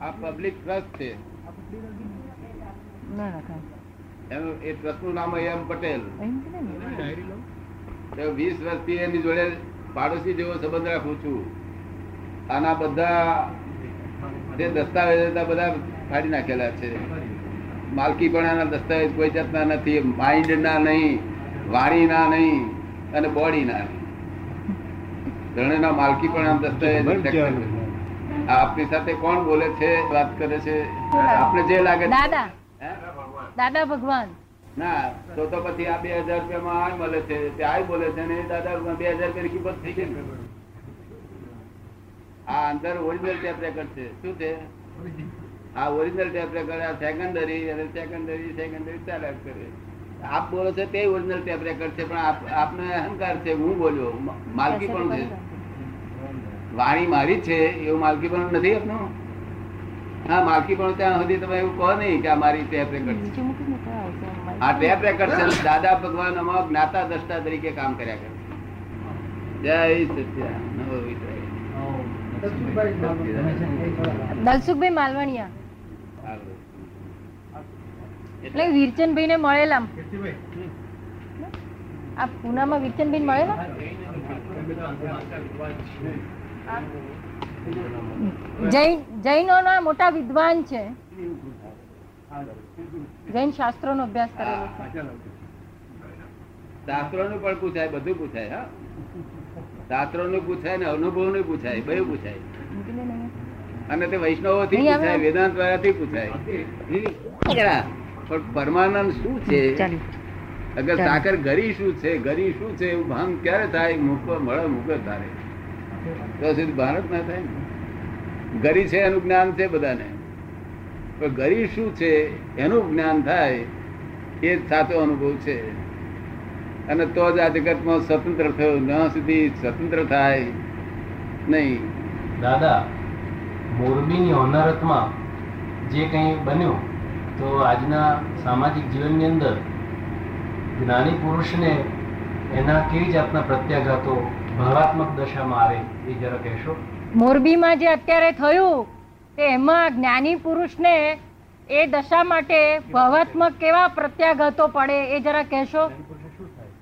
આ public trust છે. એનું એ ટ્રસ્ટનું નામ એમ પટેલ. એમ કે ને તો વીસ વર્ષથી એની જોડે પાડોશી જેવો સંબંધ રાખું છું. આના બધા જે દસ્તાવેજ હતા બધા ફાડી નાખેલા છે. માલકી પણ આના દસ્તાવેજ કોઈ જાતના નથી માઇન્ડ ના નહીં વાણી ના નહીં અને બોડી ના નહીં ત્રણેયના માલકી પણ દસ્તાવેજ આ આપની સાથે કોણ બોલે છે વાત કરે છે? આપણે જે લાગે દાદા. દાદા ભગવાન. ના તો તો પછી આ બે હજાર રૂપિયામાં આ મળે છે. તે આ બોલે છે ને દાદા બે હજાર રૂપિયાની કિંમત થઈ ગઈ આ અંદર ઓરિજિનલ ટેપ રેકર્ડ છે. શું છે? આ ઓરિજિનલ ટેપ રેકર્ડ આ સેકન્ડરી અને સેકન્ડરી સેકન્ડરી ચાલ્યા કરે. આપ બોલો છો તે ઓરિજિનલ ટેપ રેકર્ડ છે પણ આપ આપને અહંકાર છે હું બોલ્યો. માલકી પણ છે? વાણી મારી જ છે એવું માલકી પણ નથી આપનું? હા માલકી પણ ત્યાં સુધી તમે એવું કહો નહીં કે આ મારી ટેપ રેકર્ડ છે. અમારી. આ ટેપ રેકર્ડ છે દાદા ભગવાન આમાં જ્ઞાતા દ્રષ્ટા તરીકે કામ કર્યા કરે. જય સત્યા નમો દલસુખભાઈ માલવાણીયા. એટલે વીરચંદભાઈ ને મળેલા આ પૂનામાં વીરચંદભાઈ મળેલા? જૈનોના મોટા વિદ્વાન છે. જૈન શાસ્ત્રો નો અભ્યાસ કરેલો છે. શાસ્ત્રોનું પણ પૂછાય બધું પૂછાય હા? શાસ્ત્રોનું પૂછાય ને અનુભવનું પૂછાય બધું પૂછાય. ને. અને તે વૈષ્ણવો થી પૂછાય વેદાંત દ્વારા થી પૂછાય પણ પરમાનંદ શું છે? અગર સાકર ગરી શું છે? ગરી શું છે? એવું ભાન ક્યારે થાય? મૂકો મળે મૂકે તારે ભાન જ ના થાય ને. ગરી છે એનું જ્ઞાન છે બધાને. પણ ગરી શું છે? એનું જ્ઞાન થાય એ જ સાચો અનુભવ છે. અને તો જ આ જગતમાં સ્વતંત્ર થયો. ન સુધી સ્વતંત્ર થાય નહીં. દાદા, મોરબીની હોનારતમાં જે કંઈ બન્યું, તો આજના સામાજિક જીવનની અંદર જ્ઞાની પુરુષને એના કેવી જાતના પ્રત્યાઘાતો ભાવાત્મક દશામાં આવે? એ જરા કહેશો? મોરબીમાં જે અત્યારે થયું તે એમાં જ્ઞાની પુરુષને એ દશા માટે ભાવાત્મક કેવા પ્રત્યાઘાતો પડે એ જરા કહેશો?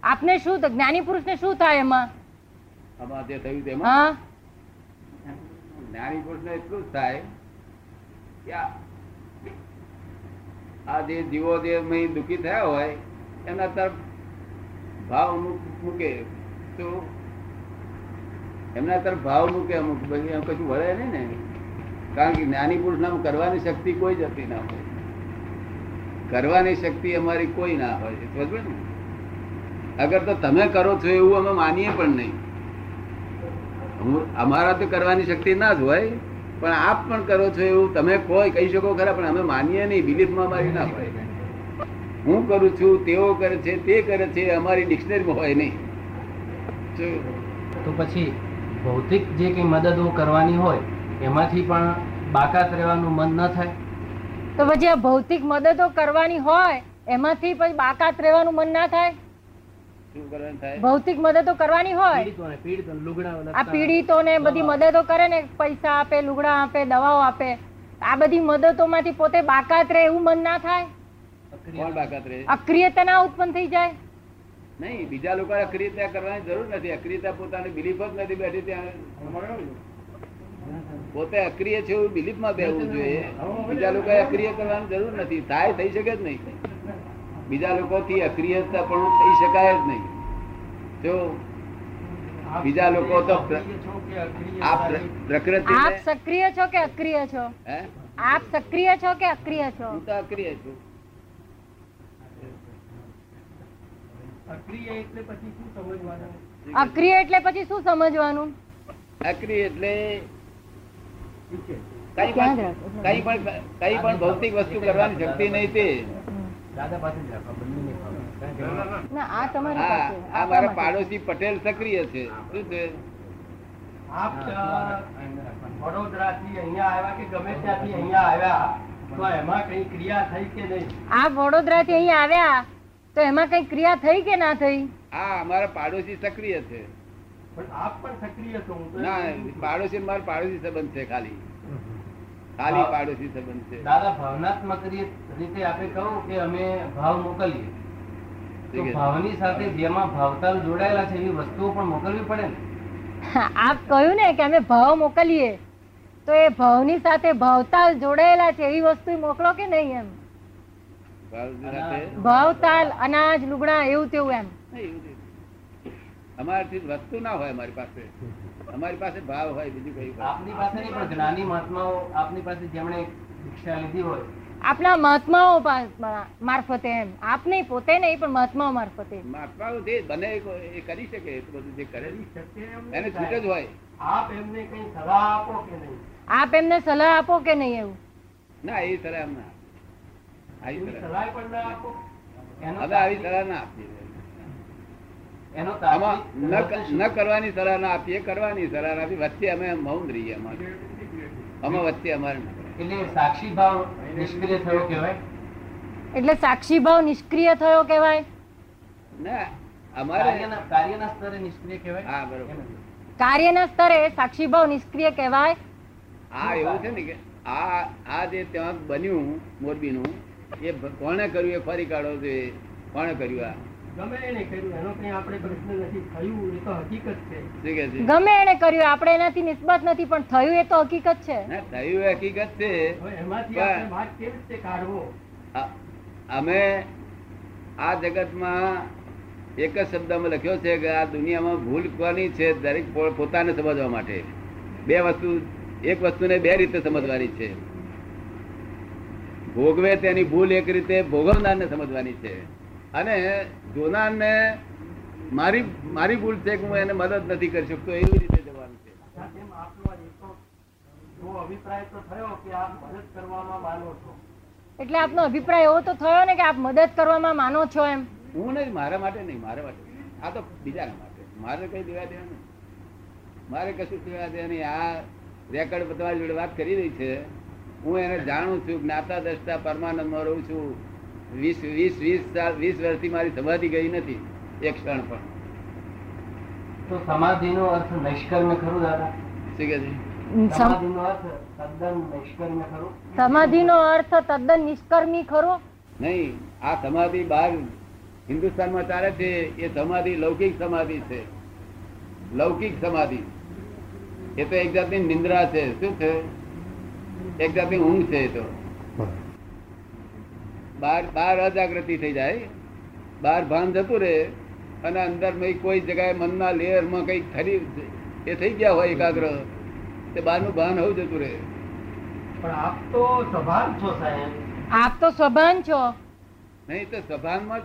આપને શું જ્ઞાની પુરુષને શું થાય એમાં? આમાં જે થયું તેમાં? હા. જ્ઞાની પુરુષને એટલું જ થાય કે આ- જે જીવો જે દુઃખી થયા હોય એના તરફ ભાવ મૂકે. તો એમના તરફ ભાવ મૂકે અમુક, પછી કશું વળે નહીં ને. કારણ કે જ્ઞાની પુરુષ નામ કરવાની શક્તિ કોઈ જતી ના હોય. કરવાની શક્તિ અમારી કોઈ ના હોય. સમજ ને? અગર તો તમે કરો છો એવું અમે માનીએ પણ નહીં. અમારા તો કરવાની શક્તિ ના જ હોય. પણ આપ પણ કરો છો એવું તમે કોઈ કહી શકો ખરા, પણ અમે માનીએ નહીં, બિલીફમાં અમારી ના હોય. હું કરું છું, તેઓ કરે છે, તે કરે છે, અમારી ડિક્શનરીમાં હોય નહીં? તો પછી ભૌતિક જે કંઈ મદદો કરવાની હોય એમાંથી પણ બાકાત રહેવાનું મન ન થાય. તો પછી આ ભૌતિક મદદો કરવાની હોય એમાંથી પછી બાકાત રહેવાનું મન ના થાય? શું કરવાનું થાય? ભૌતિક મદદો કરવાની હોય? આ પીડિતો ને બધી મદદો કરે ને પૈસા આપે લુગડા આપે દવાઓ આપે આ બધી મદદોમાંથી પોતે બાકાત રહે એવું મન ના થાય? અક્રિય. અક્રિયતા ના ઉત્પન્ન થઈ જાય? નહીં બીજા લોકો અક્રિયતા કરવાની જરૂર નથી. અક્રિયતા પોતાની બિલીફ જ નથી બેઠી ત્યાં. પોતે અક્રિય છે એવું બિલીફમાં બેહવું જોઈએ. બીજા લોકો અક્રિય કરવાની જરૂર નથી. થાય થઈ શકે જ નહીં. બીજા લોકોથી અક્રિયતા પણ થઈ શકાય જ નહીં. જો બીજા લોકો તો આપ પ્રકૃતિ આપ સક્રિય છો કે અક્રિય છો? હે? આપ સક્રિય છો કે અક્રિય છો? હું તો અક્રિય છું. અક્રિય એટલે પછી શું સમજવાનું? અક્રિય એટલે કઈ પણ કઈ પણ કઈ પણ ભૌતિક વસ્તુ કરવાની શક્તિ નહીં તે. આ મારા પાડોશી પટેલ સક્રિય છે. શું છે? આપ અ, વડોદરાથી અહીંયા આવ્યા કે ગમે ત્યાંથી અહીંયા આવ્યા? તો એમાં કઈ ક્રિયા થઈ કે નહીં? આપ વડોદરાથી અહીંયા આવ્યા? તો એમાં કઈ ક્રિયા થઈ કે ના થઈ? હા અમારા પાડોશી સક્રિય છે. પણ આપ પણ સક્રિય છો હું તો એમ ના પાડોશી મારો પાડોશી સંબંધ છે ખાલી. ખાલી પાડોશી સંબંધ છે. દાદા ભાવનાત્મક રીતે આપે કહું કે અમે ભાવ મોકલીએ. તો ભાવની સાથે જેમાં ભાવતાલ જોડાયેલા છે એવી વસ્તુઓ પણ મોકલવી પડે ને? આપ કહ્યું ને કે અમે ભાવ મોકલીએ તો એ ભાવની સાથે ભાવતાલ જોડાયેલા છે એવી વસ્તુ મોકલો કે નહીં એમ? પાડોશી તાલ અનાજ લુગડા એવું તેવું એમ. અમારાથી વસ્તુ ના હોય અમારી પાસે. અમારી પાસે ભાવ હોય બીજું કઈ આપની પાસે નહીં પણ જ્ઞાની મહાત્માઓ આપની પાસે જેમણે દીક્ષા લીધી હોય. આપણા મહાત્માઓ મારફતે એમ. આપ નહીં પોતે નહીં પણ મહાત્માઓ મારફતે. મહાત્માઓ જે બને એ કરી શકે એ બધું જે કરે. કરી શકે એમ એને છૂટ જ હોય. આપ એમને કઈ સલાહ આપો કે નહીં? આપ એમને સલાહ આપો કે નહીં એવું? ના એ સલાહ એમ ના હવે આવી સલાહ ના આપીએ. કરવાની સલાહ ના આપીએ કરવાની સલાહ ના આપી વચ્ચે અમે મૌન રહીએ અમારે. અમે વચ્ચે અમારે એટલે સાક્ષી ભાવ નિષ્ક્રિય થયો કહેવાય? એટલે સાક્ષી ભાવ નિષ્ક્રિય થયો કહેવાય? ના અમારે કાર્યના કાર્યના સ્તરે નિષ્ક્રિય કહેવાય? હા બરોબર. કાર્યના સ્તરે સાક્ષી ભાવ નિષ્ક્રિય કહેવાય? આ એવું છે ને કે આ આ જે ત્યાં બન્યું મોરબીનું એ કોણે કર્યું એ ફરી કાઢો છે કોણે કર્યું આ? ગમે એને કર્યું એનો કઈ આપણે પ્રશ્ન નથી થયું એ તો હકીકત છે. શું કે છે? ગમે એને કર્યું આપણે એનાથી નિસ્બત નથી પણ થયું એ તો હકીકત છે. થયું એ હકીકત છે. એમાંથી આપણે ભાગ કેવી રીતે કાઢવો? અમે આ જગતમાં એક જ શબ્દમાં લખ્યો છે કે આ દુનિયામાં ભૂલ કોની છે દરેક પોતાને સમજવા માટે. બે વસ્તુ એક વસ્તુને બે રીતે સમજવાની છે. ભોગવે તેની ભૂલ એક રીતે ભોગવનારને સમજવાની છે. અને જોનારને મારી મારી ભૂલ છે કે હું એને મદદ નથી કરી શકતો એવી રીતે જવાનું છે. આપનો એ તો એવો અભિપ્રાય તો થયો કે આપ મદદ કરવામાં માનો છો. એટલે આપનો અભિપ્રાય એવો તો થયો ને કે આપ મદદ કરવામાં માનો છો એમ? હું નહીં મારા માટે નહીં મારા માટે આ તો બીજાના માટે. મારે કઈ દેવા દેવા નહીં. મારે કશું દેવા દેવા નહીં આ રેકર્ડ બધા જોડે વાત કરી રહી છે. હું એને જાણું છું જ્ઞાતા દ્રષ્ટા પરમાનંદમાં રહું છું. વીસ વીસ વીસ સાલ વીસ વર્ષથી મારી સમાધિ ગઈ નથી એક ક્ષણ પણ. તો સમાધિનો અર્થ નિષ્કર્મ ખરું દાદા? શું કે છે? સમ- સમાધિનો અર્થ તદ્દન નૈષ્કર્મ્ય ખરું? સમાધિનો અર્થ તદ્દન નિષ્કર્મી ખરો? નહીં આ સમાધિ બહાર હિન્દુસ્તાનમાં ચાલે છે એ સમાધિ લૌકિક સમાધિ છે. લૌકિક સમાધિ. એ તો એક જાતની નિંદ્રા છે. શું છે? એક જાતની ઊંઘ છે તો. બાર બાર અજાગૃતિ થઈ જાય બાર ભાન જતું રહે અને અંદર કોઈ જગ્યાએ મનના લેયરમાં કંઈક ખરી એ થઈ ગયા હોય એકાગ્ર તે બહારનું ભાન હોવું જતું રહે. પણ આપ તો સભાન છો સાહેબ. આપ તો સભાન છો. નહીં તો સભાનમાં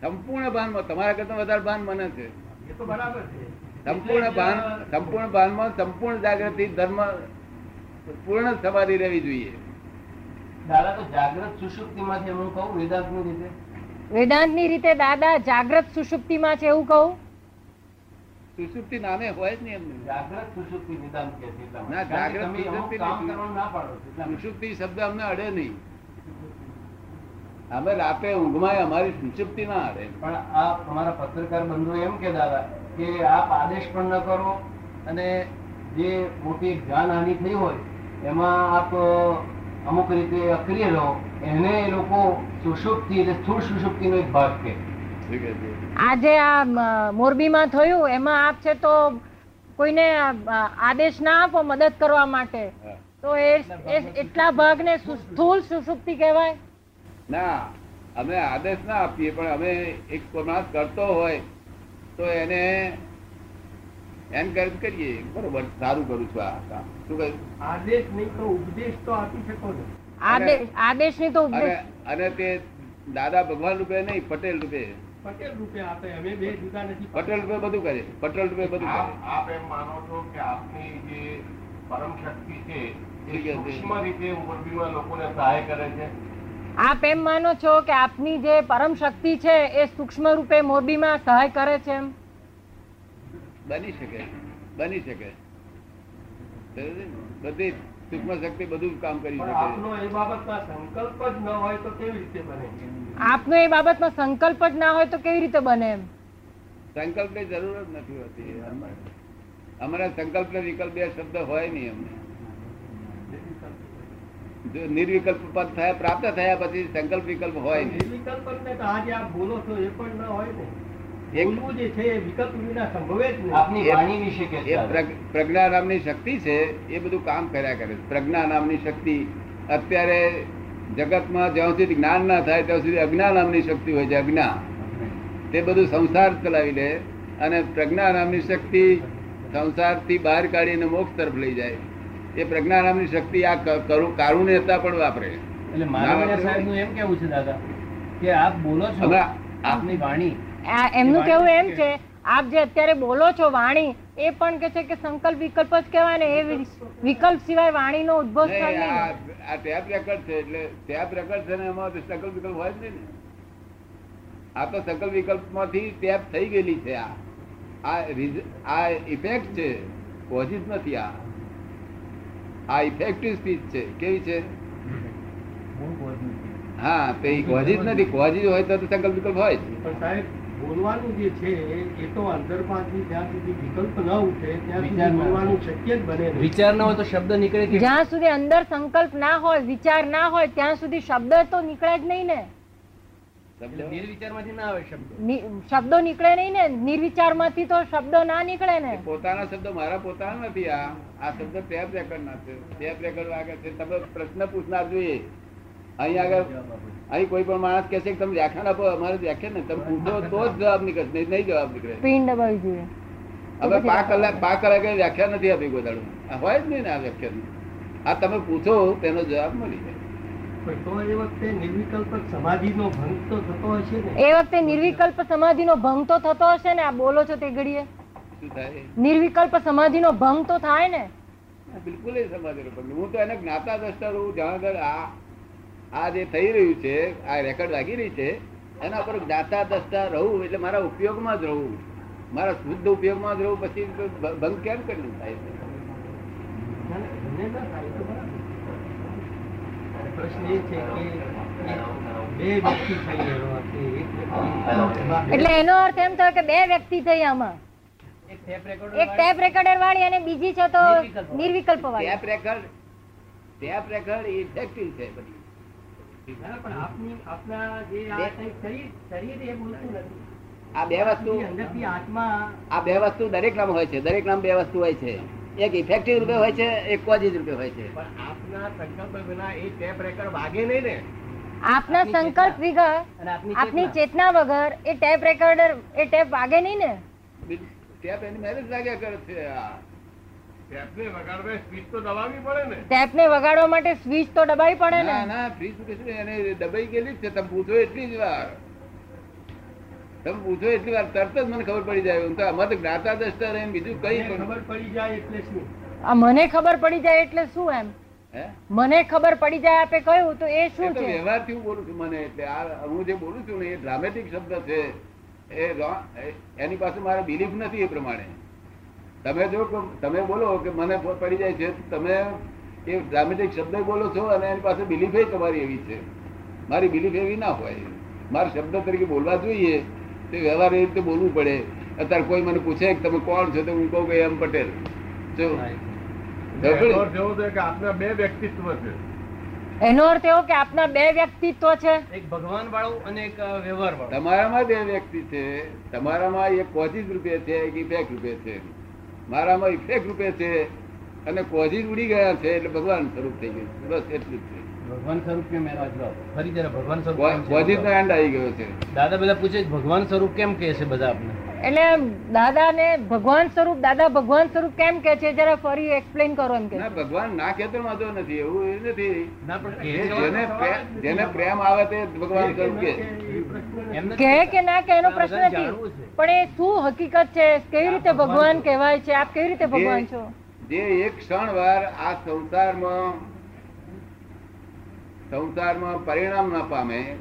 સંપૂર્ણ ભાનમાં તમારા કરતા વધારે ભાન મને છે. એ તો બરાબર છે. સંપૂર્ણ ભાન સંપૂર્ણ ભાનમાં સંપૂર્ણ જાગૃતિ ધર્મ પૂર્ણ સમાધિ રહેવી જોઈએ. દાદા તો જાગ્રત સુષુપ્તિમાંથી હું કહું વેદાંતની રીતે? વેદાંતની રીતે દાદા જાગ્રત સુષુપ્તિમાં છે એવું કહું? સુસુપ્તિ નામે હોય જ નહીં એમને. જાગ્રત સુષુપ્તિ નિદાન કે છે ના, જાગ્રત સુષુપ્તિ કામ કરવાનું ના પાડો સુષુપ્તિ શબ્દ અમને અડે નહીં. અમે રાતે ઊંઘમાં અમારી સુષુપ્તિ ના અડે. પણ આ અમારા પત્રકાર બંધુ એમ કે દાદા કે આપ આદેશ પણ ન કરો અને જે મોટી જાનહાનિ થઈ હોય એમાં આપ અમુક રીતે અક્રિય રહો એને એ લોકો સુષુપ્તિ એટલે સ્થૂળ સુષુપ્તિનો એક ભાગ કે છે? આજે આ મ, મોરબીમાં થયું એમાં આપ છે તો કોઈને આદેશ ના આપો મદદ કરવા માટે. તો એ એટલા ભાગને સુ- સ્થૂળ સુષુપ્તિ કહેવાય? ના અમે આદેશ ના આપીએ પણ અમે એક કોના કરતો હોય તો એને એનકરેજ કરીએ. બરોબર સારું કરું છું આ કામ. શું કહ્યું આદેશ નહીં તો ઉપદેશ તો આપી શકો ને આદેશ નહીં તો ઉપદેશ અને તે દાદા ભગવાન રૂપે નહીં પટેલ રૂપે. પટેલ રૂપે આપે અમે બે જુદા નથી પટેલ. રૂપે બધું કરે પટેલ રૂપે બધું કરે આપ એમ માનો છો કે આપની જે પરમ શક્તિ છે એ સૂક્ષ્મ રીતે મોરબીમાં લોકોને સહાય કરે છે? આપ એમ માનો છો કે આપની જે પરમ શક્તિ છે એ સૂક્ષ્મ રૂપે મોરબીમાં સહાય કરે છે એમ? બની શકે બની શકે. બધી સૂક્ષ્મ શક્તિ બધું કામ કરી શકે. આપનો એ બાબતમાં સંકલ્પ જ ન હોય તો કેવી રીતે બને? આપનો એ બાબતમાં સંકલ્પ જ ના હોય તો કેવી રીતે બને એમ? સંકલ્પની જરૂર જ નથી હોતી. અમારા સંકલ્પ ને વિકલ્પ બે શબ્દ હોય નહીં અમને. જો નિર્વિકલ્પ પદ થયા પ્રાપ્ત થયા પછી સંકલ્પ વિકલ્પ હોય નહીં. નિર્વિકલ્પ ને તો આજે આપ બોલો છો એ પણ ન હોય ને. એક- બોલવું જે છે એ વિકલ્પ વિના સંભવે જ નહીં. આપની વાણી વિશે કે એ પ્રગ- પ્રજ્ઞા નામની શક્તિ છે એ બધું કામ કર્યા કરે પ્રજ્ઞા નામની શક્તિ અત્યારે જગતમાં જ્યાં સુધી જ્ઞાન ના થાય ત્યાં સુધી અજ્ઞા નામની શક્તિ હોય છે અજ્ઞા. તે બધું સંસાર ચલાવી લે અને પ્રજ્ઞા નામની શક્તિ સંસારથી બહાર કાઢીને મોક્ષ તરફ લઈ જાય. એ પ્રજ્ઞા નામની શક્તિ આ કારુણ્યતા પણ વાપરે. એટલે મારા સાહેબનું એમ કેવું છે દાદા? કે આપ બોલો છો આપની વાણી એમનું કેવું એમ છે આપ જે અત્યારે બોલો છો વાણી એ પણ કે છે કે સંકલ્પ વિકલ્પ જ કહેવાય ને એ વિકલ્પ સિવાય વાણીનો ઉદ્ભવ થાય નહીં. આ આ ટેપ રેકર્ડ છે એટલે ટેપ રેકર્ડ છે ને એમાં સંકલ્પ વિકલ્પ હોય જ નહીં ને. આ તો સંકલ્પ વિકલ્પમાંથી ટેપ થઈ ગયેલી છે આ. આ ઇફેક્ટ છે પોઝિટ નથી આ. આ ઇફેક્ટિવ સ્પીચ છે કેવી છે? હા તે એ નથી કોઝિસ હોય તો તો સંકલ્પ વિકલ્પ હોય પણ સાહેબ બોલવાનું જે છે એ તો અંતરપાથી જ્યાં સુધી વિકલ્પ ન ઉઠે ત્યાં સુધી બોલવાનું શક્ય જ બને વિચાર ના હોય તો શબ્દ નીકળે જ્યાં સુધી અંદર સંકલ્પ ના હોય વિચાર ના હોય ત્યાં સુધી શબ્દ તો નીકળે જ નહીં ને. શબ્દ. નીકળે નહીં ને. નિર્વિચારમાંથી તો શબ્દો ના નીકળે ને. પોતાના શબ્દો મારા પોતાના નથી આ. આ શબ્દ ટેપ રેકર્ડ ના છે. ટેપ રેકર્ડ વાગે છે. તમે પ્રશ્ન પૂછનાર જોઈએ. અહીં આગળ અહીં કોઈ પણ માણસ કહેશે કે તમે વ્યાખ્યાન આપો અમારે વ્યાખ્યાન ને તમે પૂછો તો જ જવાબ નીકળશે નહીં નહીં જવાબ નીકળે. પિન દબાવી જોઈએ. હવે પાંચ કલાક પાંચ કલાકે વ્યાખ્યાન નથી આપી કોઈ દાડું. હોય જ નહીં ને આ વ્યાખ્યાન. આ તમે પૂછો તેનો જવાબ મળી જાય. એ વખતે નિર્વિકલ્પ સમાધિનો ભંગ તો થતો હશે ને? એ વખતે નિર્વિકલ્પ સમાધિનો ભંગ તો થતો હશે ને? આ બોલો છો તે ઘડીએ. શું થાય? નિર્વિકલ્પ સમાધિનો ભંગ તો થાય ને? બિલકુલ એ સમાધિ હું તો એને જ્ઞાતા દ્રષ્ટા રહું જ્યાં આગળ આ આ જે થઈ રહ્યું છે આ રેકર્ડ લાગી રહી છે એના પર જાતા દસતા રહું એટલે મારા ઉપયોગમાં જ રહું. મારા શુદ્ધ ઉપયોગમાં જ રહું પછી ભંગ કેમ કરી થાય એટલે એનો અર્થ એમ થયો કે બે વ્યક્તિ થઈ આમાં. એક ટેપ રેકોર્ડર વાળી. અને બીજી છે તો નિર્વિકલ્પ. વાળી. Tape record tape record effective છે બધી. પણ આપની આપના જે આ શરીર શરીર એ બોલતું નથી. આ બે વસ્તુ આ બે વસ્તુ દરેક નામ હોય છે. દરેક નામ બે વસ્તુ હોય છે. એક ઇફેક્ટિવ રૂપે હોય છે એક કોઝિસ રૂપે હોય છે. પણ આપના સંકલ્પ વિના એ ટેપ રેકર્ડ વાગે નહીં ને. આપના સંકલ્પ. વિગર આપની ચેતના. વગર એ ટેપ રેકોર્ડર એ ટેપ વાગે નહીં ને? ટેપ એની મેરેજ લાગ્યા કરે છે આ. ટેપને વગાડવા સ્પીચ તો દબાવવી પડે ને. ટેપને વગાડવા માટે સ્વિચ તો દબાવી પડે ને. ના ફ્રીજ એને દબાઈ ગયેલી છે. તમે પૂછો એટલી જ વાર. તમે પૂછો એટલી વાર તરત જ મને ખબર પડી જાય. હું તો અમારે જ્ઞાતા દ્રષ્ટા રહીને બીજું કઈ ખબર પડી જાય એટલે શું? આ મને ખબર પડી જાય એટલે શું એમ? હે? મને ખબર પડી જાય આપે કહ્યું તો એ શું વ્યવહાર છે? વ્યવહારથી હું બોલું છું મને એટલે આ હું જે બોલું છું ને એ ડ્રામેટિક શબ્દ છે. એ એ- એની પાસે મારે બિલીફ નથી એ પ્રમાણે. તમે જો તમે બોલો કે મને પડી જાય છે તમે એ ડ્રામેટિક શબ્દ બોલો છો અને એની પાસે બિલીફ તમારી એવી છે. મારી બિલીફ એવી ના હોય. મારે શબ્દ તરીકે બોલવા જોઈએ. તે વ્યવહાર એ રીતે બોલવું પડે. અત્યારે કોઈ મને પૂછે કે તમે કોણ છો તો હું કહું કે એમ પટેલ. જો. એનો અર્થ એવો કે આપના બે વ્યક્તિત્વ છે. એનો અર્થ એવો કે આપના બે વ્યક્તિત્વ છે. એક ભગવાન વાળું અને એક વ્યવહાર વાળું તમારામાં બે વ્યક્તિ છે. તમારામાં એક કોઝિસ રૂપિયા છે એક બે રૂપિયા છે. મારામાં ઇફેક્ટ રૂપે છે અને કોઝિસ ઉડી ગયા છે એટલે ભગવાન સ્વરૂપ થઈ ગયું બસ એટલું જ છે. ભગવાન સ્વરૂપ કેમ ફરી જરા ભગવાન સ્વરૂપ છે? કોઝિસ નો એન્ડ આવી ગયો છે. દાદા બધા પૂછે ભગવાન સ્વરૂપ કેમ કહે છે બધા આપને? એટલે દાદા ને ભગવાન સ્વરૂપ દાદા ભગવાન સ્વરૂપ કેમ કે છે? જરા ફરી એક્સપ્લેન કરો એમ કે. ભગવાન ના કહેતો વાંધો નથી એવું એ નથી. જેને પ્રેમ આવે તે ભગવાન સ્વરૂપ કે કહે કે ના કે એનો પ્રશ્ન નથી. પણ એ શું હકીકત છે? કેવી રીતે ભગવાન કહેવાય છે? આપ કેવી રીતે ભગવાન છો? જે એક ક્ષણ વાર આ સંસારમાં સંસારમાં પરિણામ ના પામે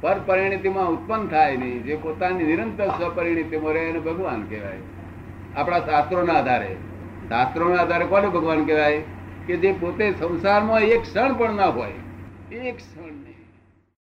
પર પરિણતિમાં ઉત્પન્ન થાય નહીં જે પોતાની નિરંતર સ્વપરિણતિમાં રહે એને ભગવાન કહેવાય. આપણા શાસ્ત્રોના આધારે. શાસ્ત્રોના આધારે કોને ભગવાન કહેવાય? કે જે પોતે સંસારમાં એક ક્ષણ પણ ના હોય. એક ક્ષણ